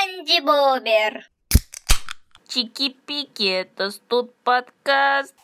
Спанди Бобер. Чики-пики, это тут подкаст.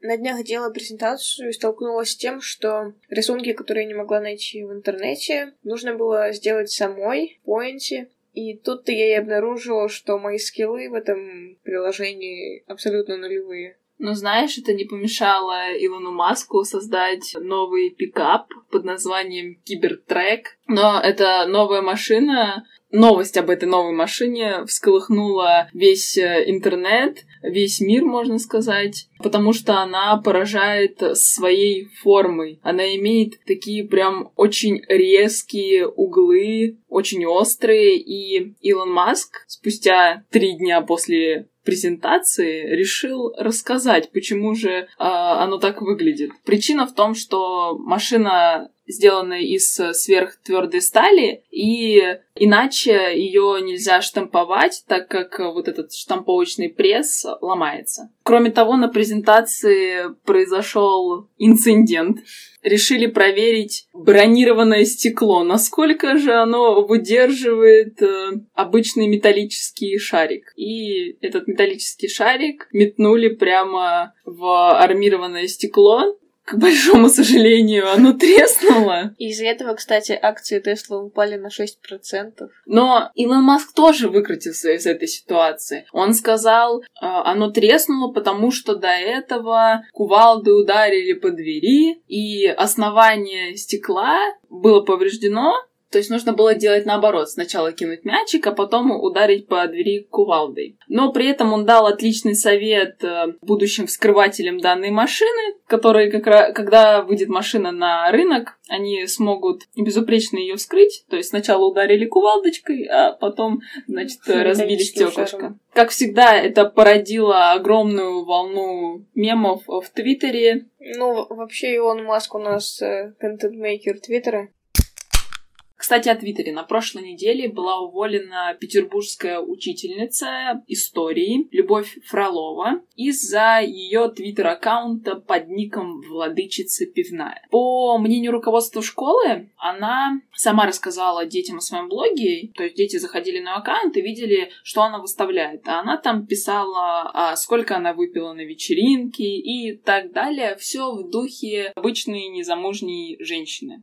На днях делала презентацию и столкнулась с тем, что рисунки, которые я не могла найти в интернете, нужно было сделать самой в поинте. И тут-то я и обнаружила, что мои скиллы в этом приложении абсолютно нулевые. Но знаешь, это не помешало Илону Маску создать новый пикап под названием Кибертрек. Но эта новая машина новость об этой новой машине всколыхнула весь э, интернет, весь мир, можно сказать, потому что она поражает своей формой. Она имеет такие прям очень резкие углы, очень острые, и Илон Маск спустя три дня после презентации решил рассказать, почему же э, оно так выглядит. Причина в том, что машина сделана из сверхтвердой стали, и иначе ее нельзя штамповать, так как вот этот штамповочный пресс ломается. Кроме того, на презентации произошел инцидент. Решили проверить бронированное стекло, насколько же оно выдерживает э, обычный металлический шарик. И этот металлический шарик метнули прямо в армированное стекло, к большому сожалению, оно треснуло. Из-за этого, кстати, акции Тесла упали на 6%. Но Илон Маск тоже выкрутился из этой ситуации. Он сказал, «А, оно треснуло, потому что до этого кувалды ударили по двери, и основание стекла было повреждено, то есть нужно было делать наоборот. Сначала кинуть мячик, а потом ударить по двери кувалдой. Но при этом он дал отличный совет э, будущим вскрывателям данной машины, которые, как раз, когда выйдет машина на рынок, они смогут безупречно ее вскрыть. То есть сначала ударили кувалдочкой, а потом, значит, разбили стеклышко. Как всегда, это породило огромную волну мемов в Твиттере. Ну, вообще, Илон Маск у нас э, контент-мейкер Твиттера. Кстати, о Твиттере. На прошлой неделе была уволена петербургская учительница истории Любовь Фролова из-за ее твиттер-аккаунта под ником «Владычица пивная». По мнению руководства школы, она сама рассказала детям о своем блоге, то есть дети заходили на аккаунт и видели, что она выставляет. А она там писала, а сколько она выпила на вечеринке и так далее. Все в духе обычной незамужней женщины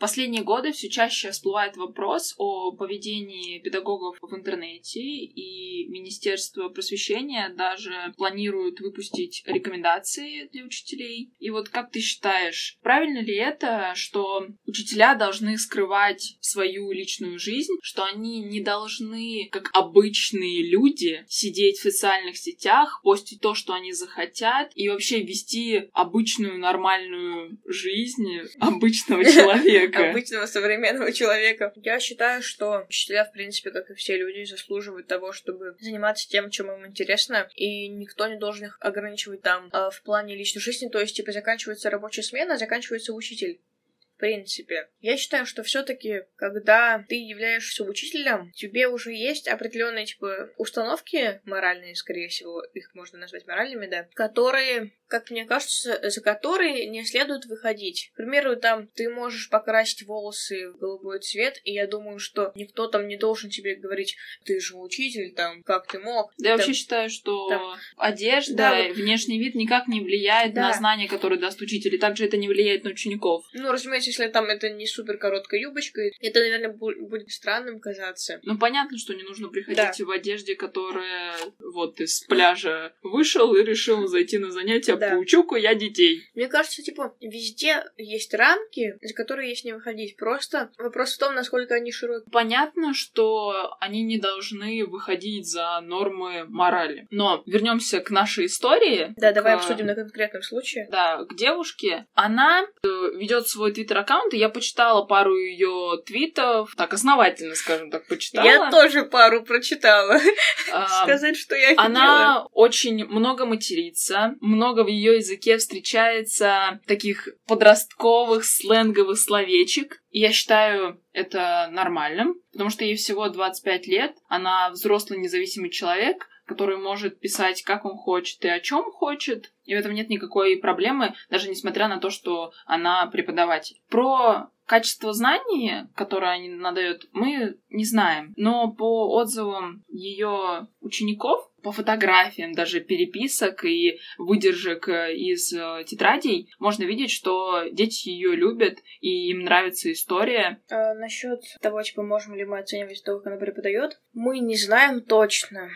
последние годы все чаще всплывает вопрос о поведении педагогов в интернете, и Министерство просвещения даже планирует выпустить рекомендации для учителей. И вот как ты считаешь, правильно ли это, что учителя должны скрывать свою личную жизнь, что они не должны, как обычные люди, сидеть в социальных сетях, постить то, что они захотят, и вообще вести обычную нормальную жизнь обычного человека? Человека. Обычного современного человека. Я считаю, что учителя, в принципе, как и все люди, заслуживают того, чтобы заниматься тем, чем им интересно, и никто не должен их ограничивать там а, в плане личной жизни, то есть, типа, заканчивается рабочая смена, заканчивается учитель принципе. Я считаю, что все-таки, когда ты являешься учителем, тебе уже есть определенные типа установки моральные, скорее всего, их можно назвать моральными, да, которые как мне кажется, за которые не следует выходить. К примеру, там ты можешь покрасить волосы в голубой цвет, и я думаю, что никто там не должен тебе говорить, ты же учитель, там, как ты мог. Да, я вообще считаю, что там... одежда, да, внешний вид никак не влияет да. на знания, которые даст учитель, и также это не влияет на учеников. Ну, разумеется, если там это не супер короткая юбочка, это, наверное, будет странным казаться. Ну, понятно, что не нужно приходить да. в одежде, которая вот из пляжа вышел и решил зайти на занятия да. поучу-ка я детей. Мне кажется, типа, везде есть рамки, за которые есть не выходить. Просто вопрос в том, насколько они широкие. Понятно, что они не должны выходить за нормы морали. Но вернемся к нашей истории. Да, к... давай обсудим на конкретном случае. Да, к девушке. Она э, ведет свой твиттер-аккаунт, и я почитала пару ее твитов, так основательно, скажем так, почитала. Я тоже пару прочитала. Сказать, что я Она очень много матерится, много в ее языке встречается таких подростковых сленговых словечек. И я считаю это нормальным, потому что ей всего 25 лет, она взрослый независимый человек, который может писать, как он хочет и о чем хочет, и в этом нет никакой проблемы, даже несмотря на то, что она преподаватель. Про качество знаний, которое они надают, мы не знаем. Но по отзывам ее учеников, по фотографиям даже переписок и выдержек э, из э, тетрадей можно видеть, что дети ее любят и им нравится история. А, насчет того, типа, можем ли мы оценивать то, как она преподает, мы не знаем точно.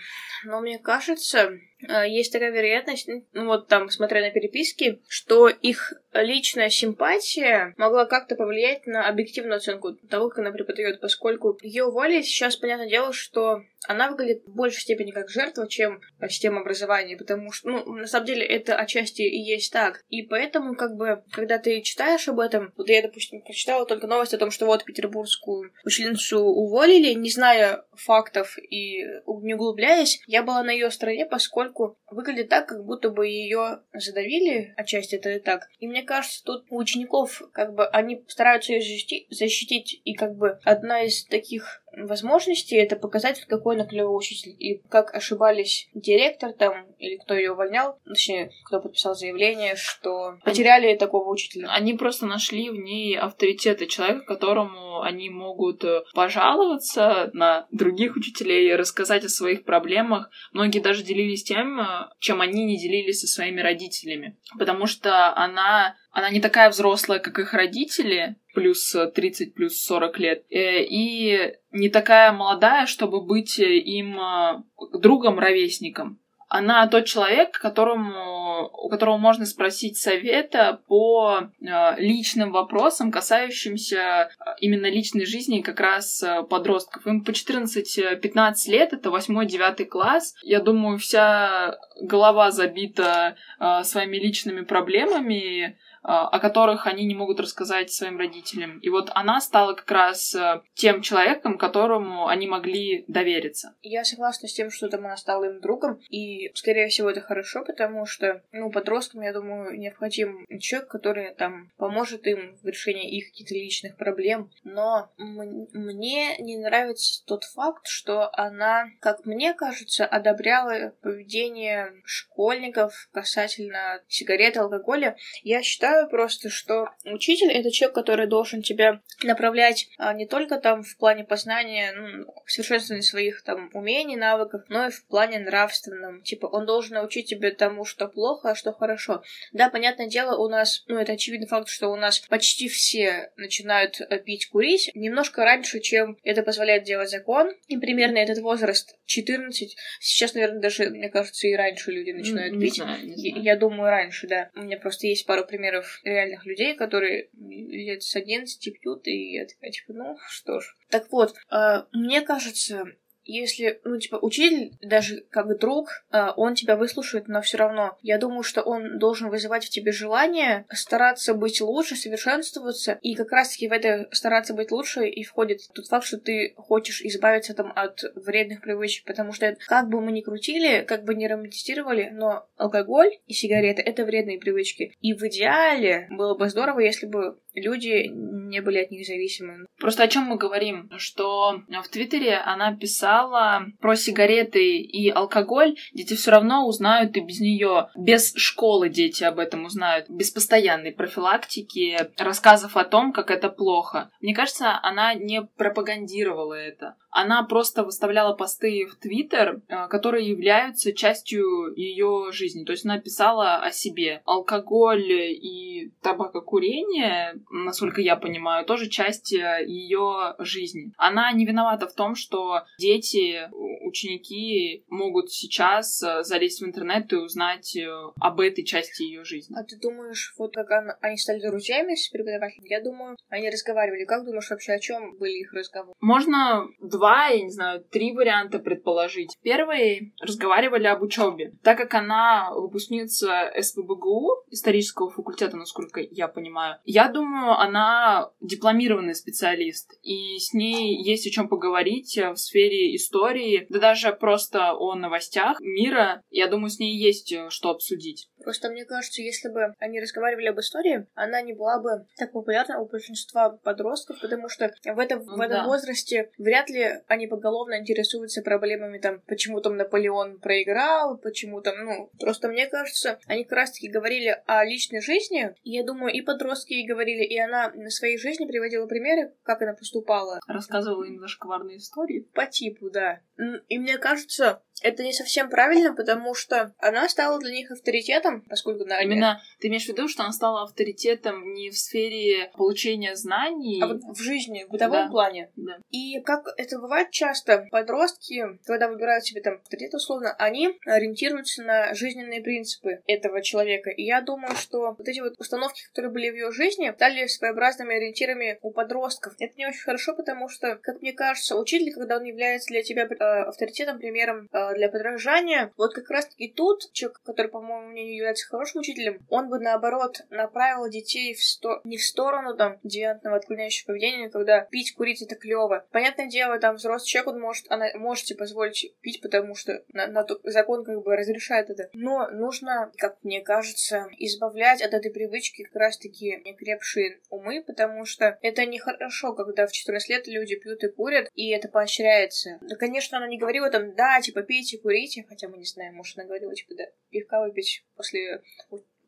Но мне кажется, есть такая вероятность, ну вот там, смотря на переписки, что их личная симпатия могла как-то повлиять на объективную оценку того, как она преподает, поскольку ее воля сейчас, понятное дело, что она выглядит в большей степени как жертва, чем система образования, потому что, ну, на самом деле, это отчасти и есть так. И поэтому, как бы, когда ты читаешь об этом, вот я, допустим, прочитала только новость о том, что вот петербургскую учительницу уволили, не зная фактов и не углубляясь, я была на ее стороне, поскольку выглядит так, как будто бы ее задавили, отчасти это и так. И мне кажется, тут у учеников, как бы, они стараются ее защитить, защитить и как бы одна из таких возможностей это показать, какой она клевый учитель. И как ошибались директор там, или кто ее увольнял, точнее, кто подписал заявление, что потеряли такого учителя. Они просто нашли в ней авторитета человека, которому они могут э, пожаловаться на других учителей, рассказать о своих проблемах. Многие даже делились тем, э, чем они не делились со своими родителями. Потому что она она не такая взрослая, как их родители, плюс 30, плюс 40 лет, э, и не такая молодая, чтобы быть им э, другом, ровесником. Она тот человек, которому, у которого можно спросить совета по э, личным вопросам, касающимся именно личной жизни как раз подростков. Им по 14-15 лет, это 8-9 класс. Я думаю, вся голова забита своими личными проблемами, о которых они не могут рассказать своим родителям. И вот она стала как раз э, тем человеком, которому они могли довериться. Я согласна с тем, что там она стала им другом, и, скорее всего, это хорошо, потому что, ну, подросткам, я думаю, необходим человек, который там поможет им в решении их каких-то личных проблем. Но мне не нравится тот факт, что она, как мне кажется, одобряла поведение школьников касательно сигарет алкоголя. Я считаю, считаю просто, что учитель — это человек, который должен тебя направлять а, не только там в плане познания, ну, совершенствования своих там умений, навыков, но и в плане нравственном. Типа, он должен научить тебя тому, что плохо, а что хорошо. Да, понятное дело, у нас, ну, это очевидный факт, что у нас почти все начинают э, пить, курить немножко раньше, чем это позволяет делать закон. И примерно этот возраст 14. Сейчас, наверное, даже, мне кажется, и раньше люди начинают не пить. Знаю, не знаю. Я, я думаю, раньше, да. У меня просто есть пару примеров примеров реальных людей, которые лет с 11 пьют, и я такая, типа, ну, что ж. Так вот, э, мне кажется, если, ну, типа, учитель, даже как друг, а, он тебя выслушает, но все равно, я думаю, что он должен вызывать в тебе желание стараться быть лучше, совершенствоваться, и как раз-таки в это стараться быть лучше и входит тот факт, что ты хочешь избавиться там от вредных привычек, потому что как бы мы ни крутили, как бы ни романтизировали, но алкоголь и сигареты — это вредные привычки. И в идеале было бы здорово, если бы люди не были от них зависимы. Просто о чем мы говорим? Что в Твиттере она писала про сигареты и алкоголь. Дети все равно узнают и без нее. Без школы дети об этом узнают. Без постоянной профилактики, рассказов о том, как это плохо. Мне кажется, она не пропагандировала это. Она просто выставляла посты в Твиттер, э, которые являются частью ее жизни. То есть она писала о себе. Алкоголь и табакокурение насколько я понимаю, тоже часть э, ее жизни. Она не виновата в том, что дети, ученики могут сейчас э, залезть в интернет и узнать э, об этой части ее жизни. А ты думаешь, вот как они стали друзьями с преподавателем? Я думаю, они разговаривали. Как думаешь вообще, о чем были их разговоры? Можно два, я не знаю, три варианта предположить. Первый разговаривали об учебе. Так как она выпускница СПБГУ, исторического факультета, насколько я понимаю, я думаю, думаю, она дипломированный специалист, и с ней есть о чем поговорить в сфере истории, да даже просто о новостях мира. Я думаю, с ней есть что обсудить. Просто мне кажется, если бы они разговаривали об истории, она не была бы так популярна у большинства подростков, потому что в этом, в этом Да. возрасте вряд ли они поголовно интересуются проблемами там, почему там Наполеон проиграл, почему там, ну, просто мне кажется, они как раз-таки говорили о личной жизни, и я думаю, и подростки ей говорили, и она на своей жизни приводила примеры, как она поступала. Рассказывала им зашкварные истории. По типу, да. И мне кажется, это не совсем правильно, потому что она стала для них авторитетом, поскольку на Именно ты имеешь в виду, что она стала авторитетом не в сфере получения знаний, а вот в жизни, в бытовом Да. плане. Да. И как это бывает часто, подростки, когда выбирают себе там авторитет условно, они ориентируются на жизненные принципы этого человека. И я думаю, что вот эти вот установки, которые были в ее жизни, стали своеобразными ориентирами у подростков. Это не очень хорошо, потому что, как мне кажется, учитель, когда он является для тебя э, авторитетом, примером э, для подражания, вот как раз-таки тут человек, который, по моему мнению, является хорошим учителем, он бы, наоборот, направил детей в сто... не в сторону там девиантного отклоняющего поведения, когда пить, курить это клево. Понятное дело, там взрослый человек, он может, она можете позволить пить, потому что на, на то- закон как бы разрешает это. Но нужно, как мне кажется, избавлять от этой привычки как раз-таки некрепшие умы, потому что это нехорошо, когда в 14 лет люди пьют и курят, и это поощряется. Да, конечно, она не говорила там, да, типа, пейте, курите, хотя мы не знаем, может, она говорила, типа, да, пивка выпить после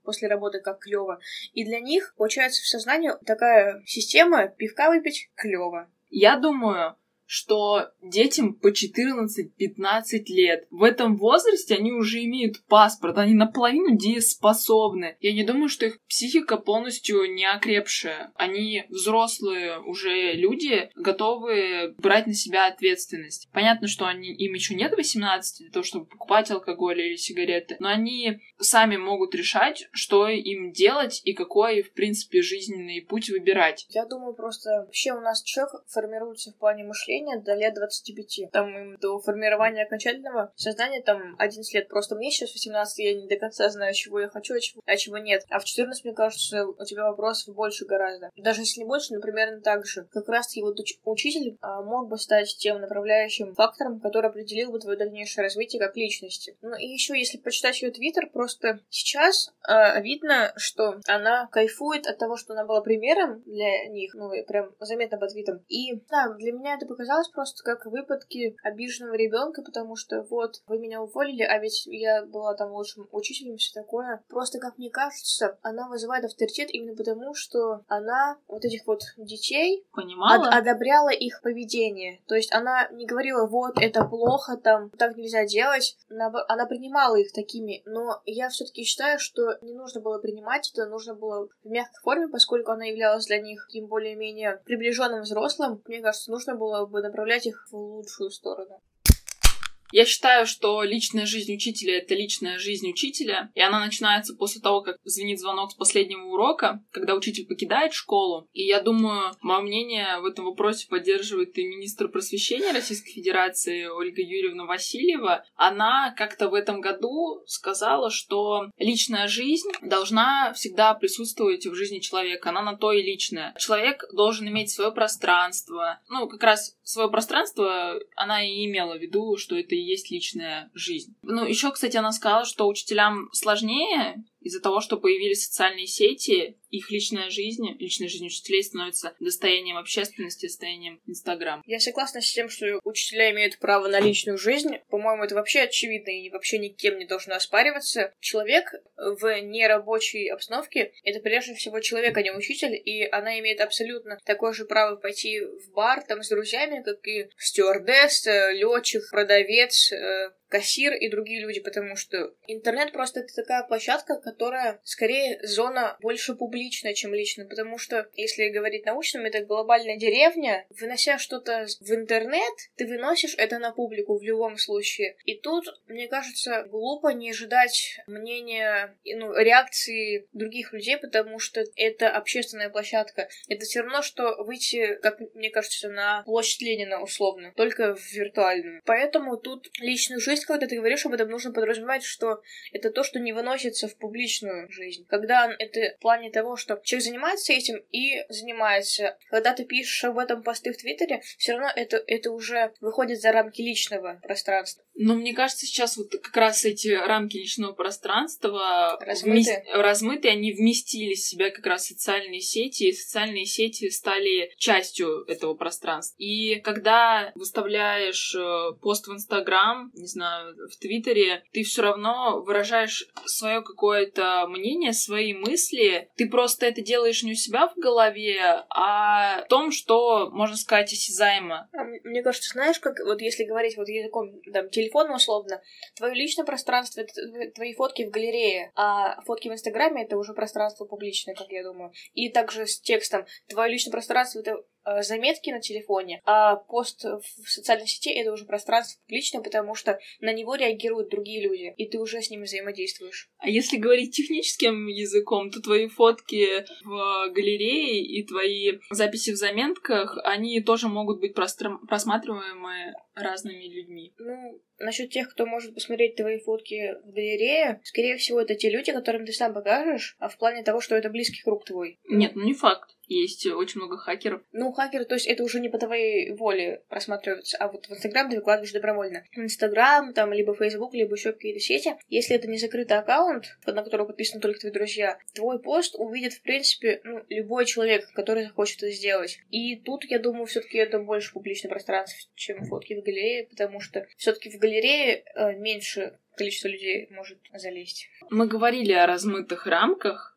после работы как клево. И для них, получается, в сознании такая система пивка выпить клево. Я думаю, что детям по 14-15 лет. В этом возрасте они уже имеют паспорт, они наполовину дееспособны. Я не думаю, что их психика полностью не окрепшая. Они взрослые уже люди, готовы брать на себя ответственность. Понятно, что они, им еще нет 18 для того, чтобы покупать алкоголь или сигареты, но они сами могут решать, что им делать и какой, в принципе, жизненный путь выбирать. Я думаю, просто вообще у нас человек формируется в плане мышления до лет 25. Там до формирования окончательного сознания там 11 лет. Просто мне сейчас 18, я не до конца знаю, чего я хочу, а чего, а чего нет. А в 14, мне кажется, у тебя вопросов больше гораздо. Даже если не больше, но примерно так же. Как раз таки вот уч- учитель а, мог бы стать тем направляющим фактором, который определил бы твое дальнейшее развитие как личности. Ну и еще, если почитать ее твиттер, просто сейчас а, видно, что она кайфует от того, что она была примером для них, ну и прям заметно по твитам. И да, для меня это показалось просто как выпадки обиженного ребенка, потому что вот вы меня уволили, а ведь я была там лучшим учителем и все такое. Просто, как мне кажется, она вызывает авторитет именно потому, что она вот этих вот детей Понимала? од- одобряла их поведение. То есть она не говорила, вот, это плохо, там, так нельзя делать. Наобо- Она принимала их такими. Но я все-таки считаю, что не нужно было принимать это, нужно было в мягкой форме, поскольку она являлась для них таким более-менее приближенным взрослым. Мне кажется, нужно было бы направлять их в лучшую сторону. Я считаю, что личная жизнь учителя — это личная жизнь учителя, и она начинается после того, как звенит звонок с последнего урока, когда учитель покидает школу. И я думаю, мое мнение в этом вопросе поддерживает и министр просвещения Российской Федерации Ольга Юрьевна Васильева. Она как-то в этом году сказала, что личная жизнь должна всегда присутствовать в жизни человека. Она на то и личная. Человек должен иметь свое пространство. Ну, как раз свое пространство она и имела в виду, что это и есть личная жизнь. Ну, еще, кстати, она сказала, что учителям сложнее из-за того, что появились социальные сети, их личная жизнь, личная жизнь учителей становится достоянием общественности, достоянием Инстаграм. Я согласна с тем, что учителя имеют право на личную жизнь. По-моему, это вообще очевидно и вообще никем не должно оспариваться. Человек в нерабочей обстановке — это прежде всего человек, а не учитель, и она имеет абсолютно такое же право пойти в бар там с друзьями, как и стюардесса, летчик, продавец, э, кассир и другие люди, потому что интернет просто это такая площадка, которая скорее зона больше публичная, чем личная, потому что, если говорить научным, это глобальная деревня, вынося что-то в интернет, ты выносишь это на публику в любом случае. И тут, мне кажется, глупо не ожидать мнения, ну, реакции других людей, потому что это общественная площадка. Это все равно, что выйти, как мне кажется, на площадь Ленина условно, только в виртуальную. Поэтому тут личную жизнь есть, когда ты говоришь об этом, нужно подразумевать, что это то, что не выносится в публичную жизнь. Когда это в плане того, что человек занимается этим и занимается. Когда ты пишешь об этом посты в Твиттере, все равно это, это уже выходит за рамки личного пространства. Но мне кажется, сейчас вот как раз эти рамки личного пространства размыты, вмес... размыты они вместили в себя как раз социальные сети, и социальные сети стали частью этого пространства. И когда выставляешь э, пост в Инстаграм, не знаю, в Твиттере, ты все равно выражаешь свое какое-то мнение, свои мысли. Ты просто это делаешь не у себя в голове, а в том, что, можно сказать, осязаемо. А мне кажется, знаешь, как вот если говорить вот языком там, телефона условно, твое личное пространство — это твои фотки в галерее, а фотки в Инстаграме — это уже пространство публичное, как я думаю. И также с текстом. Твое личное пространство — это заметки на телефоне, а пост в социальной сети это уже пространство публичное, потому что на него реагируют другие люди, и ты уже с ними взаимодействуешь. А если говорить техническим языком, то твои фотки в галерее и твои записи в заметках, они тоже могут быть простр... просматриваемы разными людьми. Ну, насчет тех, кто может посмотреть твои фотки в галерее, скорее всего, это те люди, которым ты сам покажешь, а в плане того, что это близкий круг твой. Нет, ну не факт. Есть очень много хакеров. Ну, хакеры, то есть это уже не по твоей воле просматривается, а вот в Инстаграм ты выкладываешь добровольно. В Инстаграм, там, либо Фейсбук, либо еще какие-то сети. Если это не закрытый аккаунт, на который подписаны только твои друзья, твой пост увидит, в принципе, ну, любой человек, который захочет это сделать. И тут, я думаю, все таки это больше публичное пространство, чем фотки в галерее, потому что все таки в галерее э, меньше количество людей может залезть. Мы говорили о размытых рамках,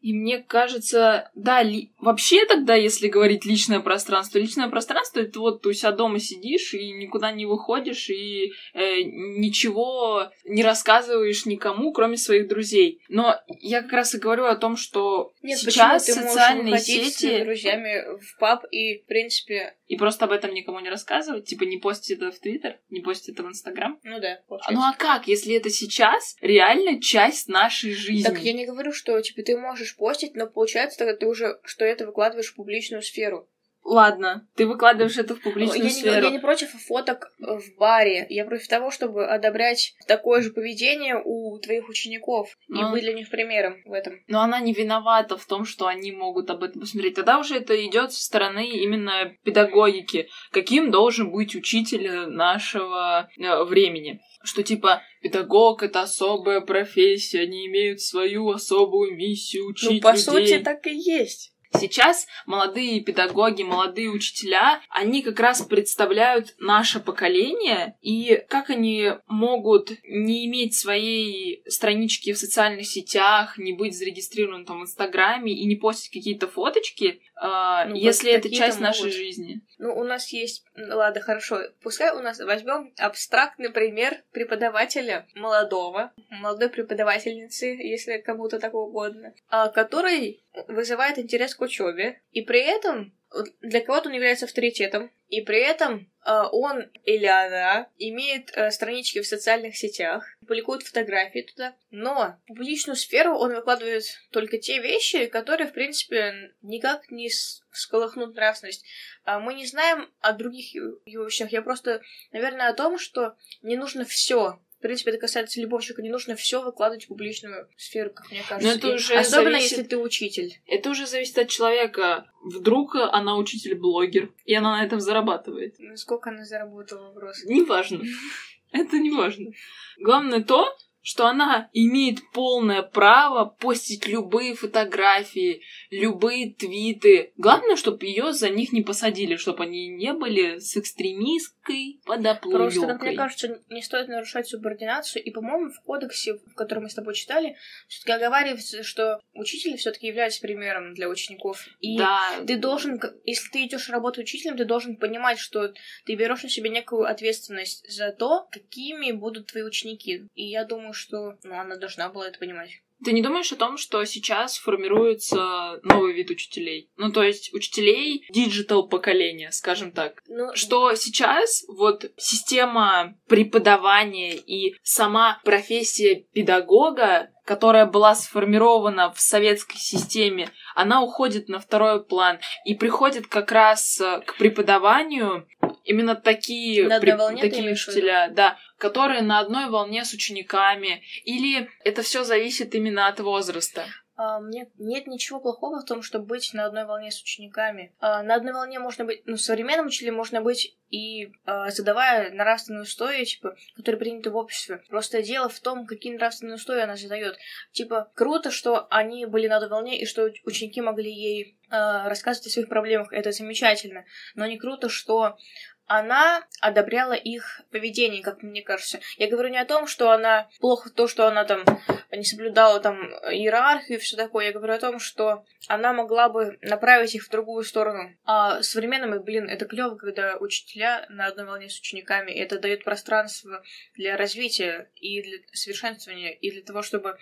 и мне кажется, да, ли... вообще тогда, если говорить личное пространство, личное пространство это вот ты у себя дома сидишь и никуда не выходишь и э, ничего не рассказываешь никому, кроме своих друзей. Но я как раз и говорю о том, что Нет, сейчас ты социальные сети с друзьями в паб и, в принципе, и просто об этом никому не рассказывать, типа не постить это в Твиттер, не постить это в Инстаграм. ну да, получается. Ну а как, если это сейчас реально часть нашей жизни? Так я не говорю, что типа ты можешь постить, но получается тогда ты уже что это выкладываешь в публичную сферу. Ладно, ты выкладываешь это в публичную я сферу. Не, я не против фоток в баре. Я против того, чтобы одобрять такое же поведение у твоих учеников Ну. и быть для них примером в этом. Но она не виновата в том, что они могут об этом посмотреть. Тогда уже это идет со стороны именно педагогики. Каким должен быть учитель нашего э, времени? Что типа педагог это особая профессия, они имеют свою особую миссию учить ну, по людей. сути, так и есть. Сейчас молодые педагоги, молодые учителя, они как раз представляют наше поколение, и как они могут не иметь своей странички в социальных сетях, не быть зарегистрированным там в Инстаграме и не постить какие-то фоточки, э, Ну, если это часть нашей могут. жизни. Ну, у нас есть... ну, Ладно, хорошо. Пускай у нас возьмем абстрактный пример преподавателя молодого, молодой преподавательницы, если кому-то так угодно, а, который вызывает интерес к учебе, и при этом для кого-то он является авторитетом, и при этом а, он или она имеет а, странички в социальных сетях, публикует фотографии туда, но в публичную сферу он выкладывает только те вещи, которые, в принципе, никак не всколыхнут нравственность. А мы не знаем о других его вещах. Я просто, наверное, о том, что не нужно все. В принципе, это касается человека. Не нужно все выкладывать в публичную сферу, как мне кажется. это И уже Особенно, зависит- если ты учитель. Это уже зависит от человека. Вдруг она учитель-блогер, и она на этом зарабатывает. Ну, Сколько она заработала вопрос? Неважно. Это не важно. Главное то, что она имеет полное право постить любые фотографии, любые твиты. Главное, чтобы ее за них не посадили, чтобы они не были с экстремистской подоплёкой. Просто, как мне кажется, не стоит нарушать субординацию. И, по-моему, в кодексе, в котором мы с тобой читали, все-таки оговаривается, что учитель все-таки является примером для учеников. И Да. ты должен, если ты идешь работать учителем, ты должен понимать, что ты берешь на себя некую ответственность за то, какими будут твои ученики. И я думаю, что ну, она должна была это понимать. Ты не думаешь о том, что сейчас формируется новый вид учителей? Ну, то есть учителей digital поколения, скажем так. Ну, что сейчас вот система преподавания и сама профессия педагога, которая была сформирована в советской системе, она уходит на второй план и приходит как раз э, к преподаванию именно такие, На одной волне такие учителя, да, которые на одной волне с учениками, или это все зависит именно от возраста. А, мне нет ничего плохого в том, чтобы быть на одной волне с учениками. А, на одной волне можно быть, ну, современным учителем можно быть и а, задавая нравственные устои, типа, которые приняты в обществе. Просто дело в том, какие нравственные устои она задает. Типа, круто, что они были на одной волне и что ученики могли ей рассказывать о своих проблемах. Это замечательно. Но не круто, что она одобряла их поведение, как мне кажется. Я говорю не о том, что она плохо то, что она там не соблюдала там иерархию и все такое. Я говорю о том, что она могла бы направить их в другую сторону. А современным, блин, это клево, когда учителя на одной волне с учениками. Это дает пространство для развития и для совершенствования, и для того, чтобы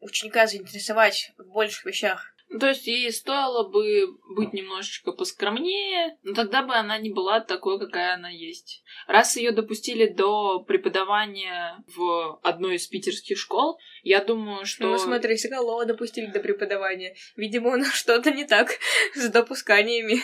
ученика заинтересовать в больших вещах. Ну, То есть ей стоило бы быть немножечко поскромнее, но тогда бы она не была такой, какая она есть. Раз ее допустили до преподавания в одной из питерских школ, я думаю, что... Ну, смотри, Соколова допустили до преподавания. Видимо, у нас что-то не так с допусканиями.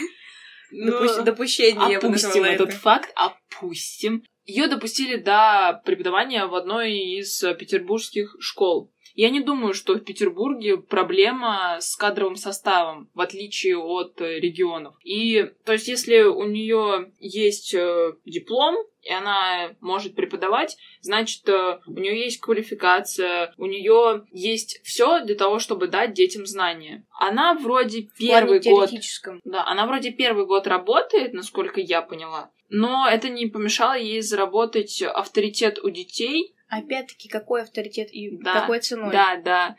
Ну, Допу- допущение, я бы опустим назвала этот это. факт, опустим. Ее допустили до преподавания в одной из петербургских школ. Я не думаю, что в Петербурге проблема с кадровым составом, в отличие от э, регионов. И, то есть, если у нее есть э, диплом, и она может преподавать, значит, э, у нее есть квалификация, у нее есть все для того, чтобы дать детям знания. Она вроде первый год да, она вроде первый год работает, насколько я поняла. Но это не помешало ей заработать авторитет у детей. Опять-таки, какой авторитет и Да, какой ценой? Да, да.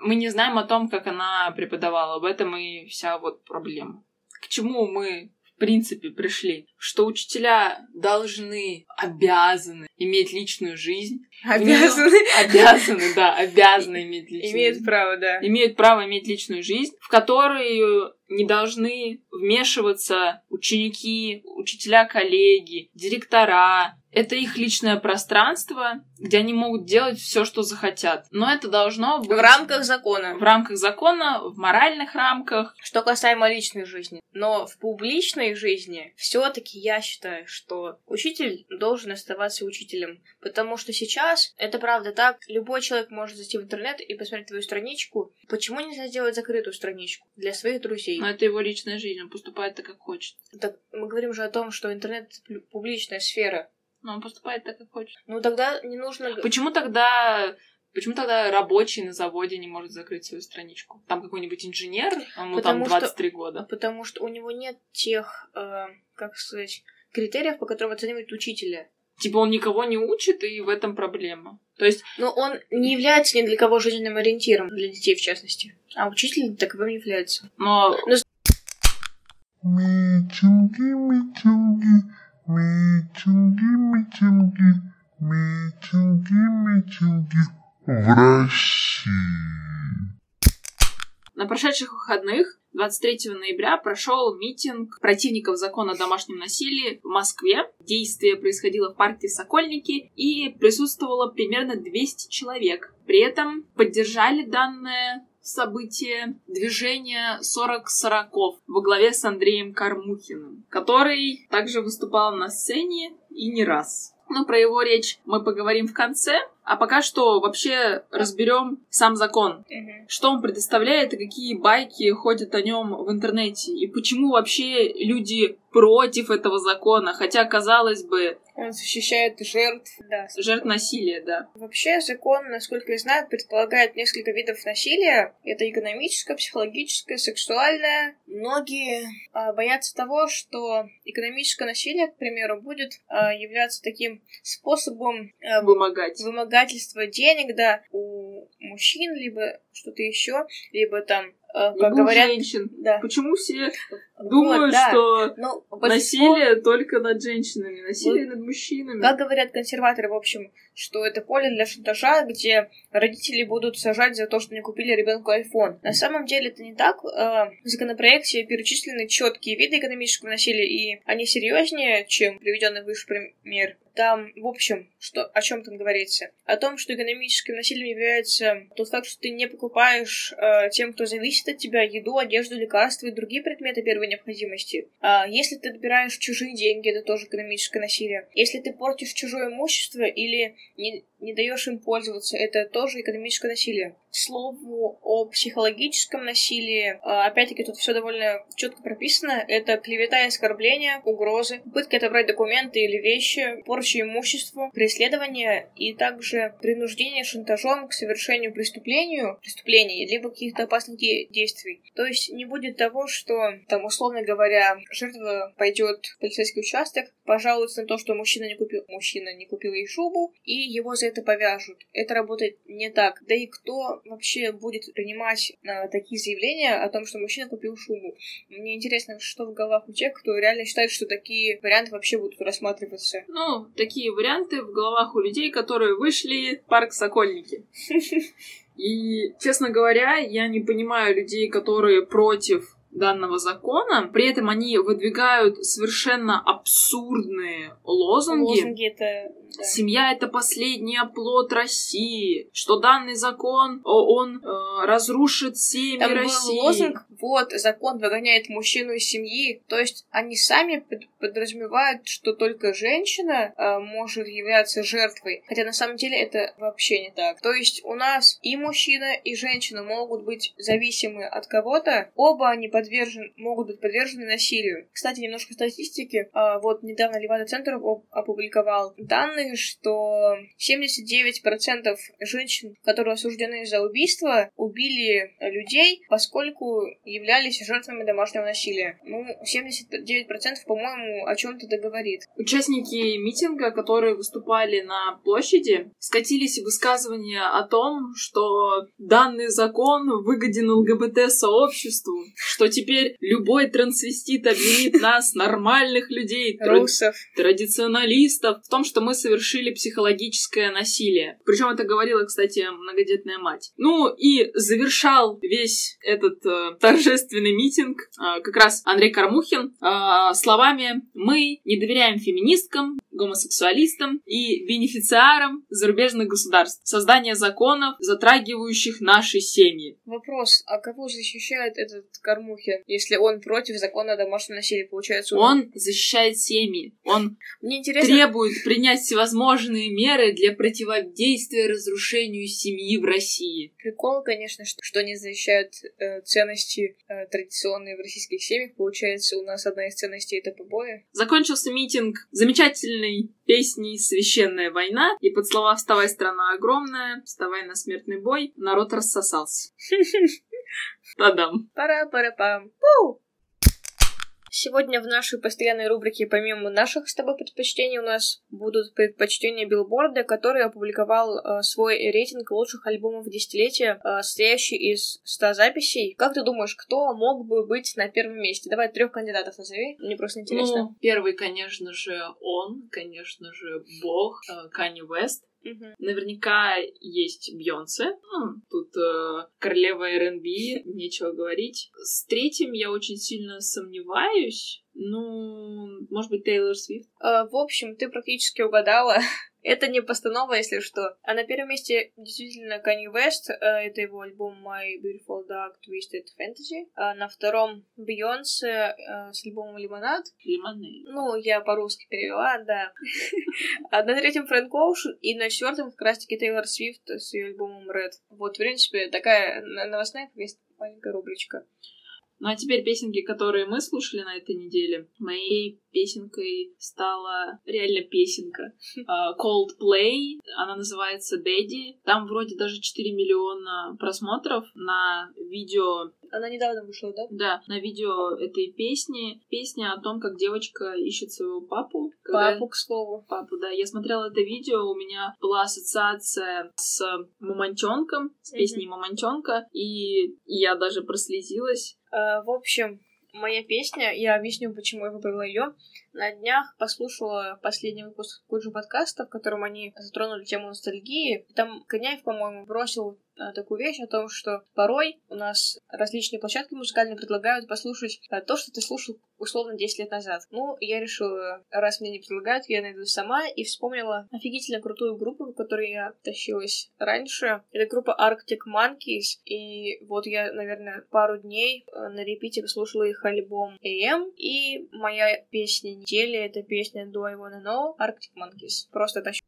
Мы не знаем о том, как она преподавала. В этом и вся вот проблема. К чему мы, в принципе, пришли? Что учителя должны, обязаны иметь личную жизнь. Обязаны. Обязаны, да, обязаны иметь личную Имеют жизнь. право, да. имеют право иметь личную жизнь, в которую не должны вмешиваться ученики, учителя-коллеги, директора. Это их личное пространство, где они могут делать все, что захотят. Но это должно быть В рамках закона. в рамках закона, в моральных рамках. Что касаемо личной жизни. Но в публичной жизни все-таки я считаю, что учитель должен оставаться учителем. Потому что сейчас, это правда так, любой человек может зайти в интернет и посмотреть твою страничку. Почему нельзя сделать закрытую страничку для своих друзей? Но это его личная жизнь, он поступает так, как хочет. Так мы говорим же о том, что интернет публичная сфера. Но он поступает так, как хочет. Ну тогда не нужно... Почему тогда Почему тогда рабочий на заводе не может закрыть свою страничку? Там какой-нибудь инженер, ему там Потому что- 23 года. Потому что у него нет тех, э, как сказать, критериев, по которым оценивают учителя. Типа он никого не учит, и в этом проблема. То есть, Но он не является ни для кого жизненным ориентиром, для детей в частности. А учитель таковым является. но Митинги, митинги, митинги, митинги, митинги, митинги в России. на прошедших выходных 23 ноября прошел митинг противников закона о домашнем насилии в Москве. Действие происходило в парке Сокольники и присутствовало примерно 200 человек. При этом поддержали данное событие движение 40 сороков во главе с Андреем Кармухиным, который также выступал на сцене и не раз. Но про его речь мы поговорим в конце, а пока что вообще разберем сам закон что он предоставляет и какие байки ходят о нем в интернете, и почему вообще люди против этого закона, хотя, казалось бы, Он защищает жертв. Да. жертв насилия, да. Вообще закон, насколько я знаю, предполагает несколько видов насилия. Это экономическое, психологическое, сексуальное. Многие а, боятся того, что экономическое насилие, к примеру, будет а, являться таким способом а, Вымогать. вымогательства денег, да, у мужчин, либо что-то еще, либо там, как Либо у говорят, женщин. да. Почему все Вот, думают, да. что Ну, большинство- насилие только над женщинами, насилие над мужчинами? Как говорят консерваторы, в общем, что это поле для шантажа, где родители будут сажать за то, что не купили ребенку iPhone. На самом деле это не так. Э, В законопроекте перечислены четкие виды экономического насилия, и они серьезнее, чем приведенный выше пример. там, в общем, что, о чем там говорится? О том, что экономическим насилием является тот факт, что ты не покупаешь э, тем, кто зависит от тебя, еду, одежду, лекарства и другие предметы первой необходимости. А если ты отбираешь чужие деньги, это тоже экономическое насилие. Если ты портишь чужое имущество или не, не даешь им пользоваться, это тоже экономическое насилие. К слову о психологическом насилии, а, опять-таки тут все довольно четко прописано. Это клевета и оскорбление, угрозы, попытка отобрать документы или вещи, порча имущества, преследование и также принуждение шантажом к совершению преступлению, преступлений, либо каких-то опасных де- действий. То есть не будет того, что, там, условно говоря, жертва пойдет в полицейский участок, пожалуется на то, что мужчина не купил, мужчина не купил ей шубу, и его за это повяжут. Это работает не так. Да и кто вообще будет принимать э, такие заявления о том, что мужчина купил шубу? Мне интересно, что в головах у тех, кто реально считает, что такие варианты вообще будут рассматриваться. Ну, такие варианты в головах у людей, которые вышли в парк Сокольники. И, честно говоря, я не понимаю людей, которые против данного закона. При этом они выдвигают совершенно абсурдные лозунги. Лозунги это... да. Семья это последний оплот России, что данный закон он э, разрушит семьи Там был России. лозунг, вот, закон выгоняет мужчину из семьи. То есть они сами под- подразумевают, что только женщина э, может являться жертвой. Хотя на самом деле это вообще не так. То есть у нас и мужчина, и женщина могут быть зависимы от кого-то. Оба они подвержены, могут быть подвержены насилию. Кстати, немножко статистики. А, вот недавно Левада-центр опубликовал данные, что 79% женщин, которые осуждены за убийство, убили людей, поскольку являлись жертвами домашнего насилия. Ну, 79%, по-моему, о чем-то договорит. Участники митинга, которые выступали на площади, скатились в высказывания о том, что данный закон выгоден ЛГБТ-сообществу, что теперь любой трансвестит обвинит нас, нормальных людей, тра- Русов. традиционалистов, в том, что мы совершили психологическое насилие. Причем это говорила, кстати, многодетная мать. Ну и завершал весь этот э, торжественный митинг э, как раз Андрей Кармухин э, словами «Мы не доверяем феминисткам, гомосексуалистам и бенефициарам зарубежных государств. Создание законов, затрагивающих наши семьи». Вопрос, а кого защищает этот Кормухин, если он против закона о домашнем насилии? Получается, Он защищает семьи. Он Мне интересно... требует принять всевозможные меры для противодействия разрушению семьи в России. Прикол, конечно, что, что они защищают э, ценности э, традиционные в российских семьях. Получается, у нас одна из ценностей это побои. Закончился митинг замечательной песней «Священная война», и под слова «Вставай, страна огромная», «Вставай на смертный бой» народ рассосался. Тадам. Пара-пара-пам. Пу! Сегодня в нашей постоянной рубрике, помимо наших с тобой предпочтений, у нас будут предпочтения билборда, который опубликовал э, свой рейтинг лучших альбомов десятилетия, э, состоящий из 100 записей. Как ты думаешь, кто мог бы быть на первом месте? Давай трех кандидатов назови. Мне просто интересно. Ну, первый, конечно же, он, конечно же, бог, э, Канни Вест. Мгм. Наверняка есть Бьонсе. Ну, тут э, королева R&B, нечего говорить. С третьим я очень сильно сомневаюсь. Ну, может быть, Тейлор Свифт. Э, В общем, ты практически угадала. Это не постанова, если что. А на первом месте действительно Kanye West. э, Это его альбом My Beautiful Dark Twisted Fantasy. А на втором Бейонсе э, с альбомом Лимонад. Лимоней. Ну, я по-русски перевела, да. А на третьем Фрэнк Оушен. И на четвертом как раз-таки Тейлор Свифт с ее альбомом Red. Вот, в принципе, такая на- новостная повесть- маленькая рубричка. Ну а теперь песенки, которые мы слушали на этой неделе. Моей песенкой стала реально песенка. А, Coldplay, она называется Daddy. Там вроде даже 4 миллиона просмотров на видео, Она недавно вышла, да? да, на видео этой песни. Песня о том, как девочка ищет своего папу. Когда- Папу, к слову. папу, да. Я смотрела это видео, у меня была ассоциация с Мамонтенком, с песней Мамонтенка, и я даже прослезилась. Э, В общем, моя песня, я объясню, почему я выбрала ее. На днях послушала последний выпуск Куджи подкаста, в котором они затронули тему ностальгии. Там Коняев, по-моему, бросил а, такую вещь о том, что порой у нас различные площадки музыкальные предлагают послушать а, то, что ты слушал условно 10 лет назад. Ну, я решила, раз мне не предлагают, я найду сама, и вспомнила офигительно крутую группу, в которой я тащилась раньше. Это группа Arctic Monkeys, и вот я, наверное, пару дней э, на репите слушала их альбом AM, и моя песня недели — это песня Do I Wanna Know Arctic Monkeys. Просто тащу.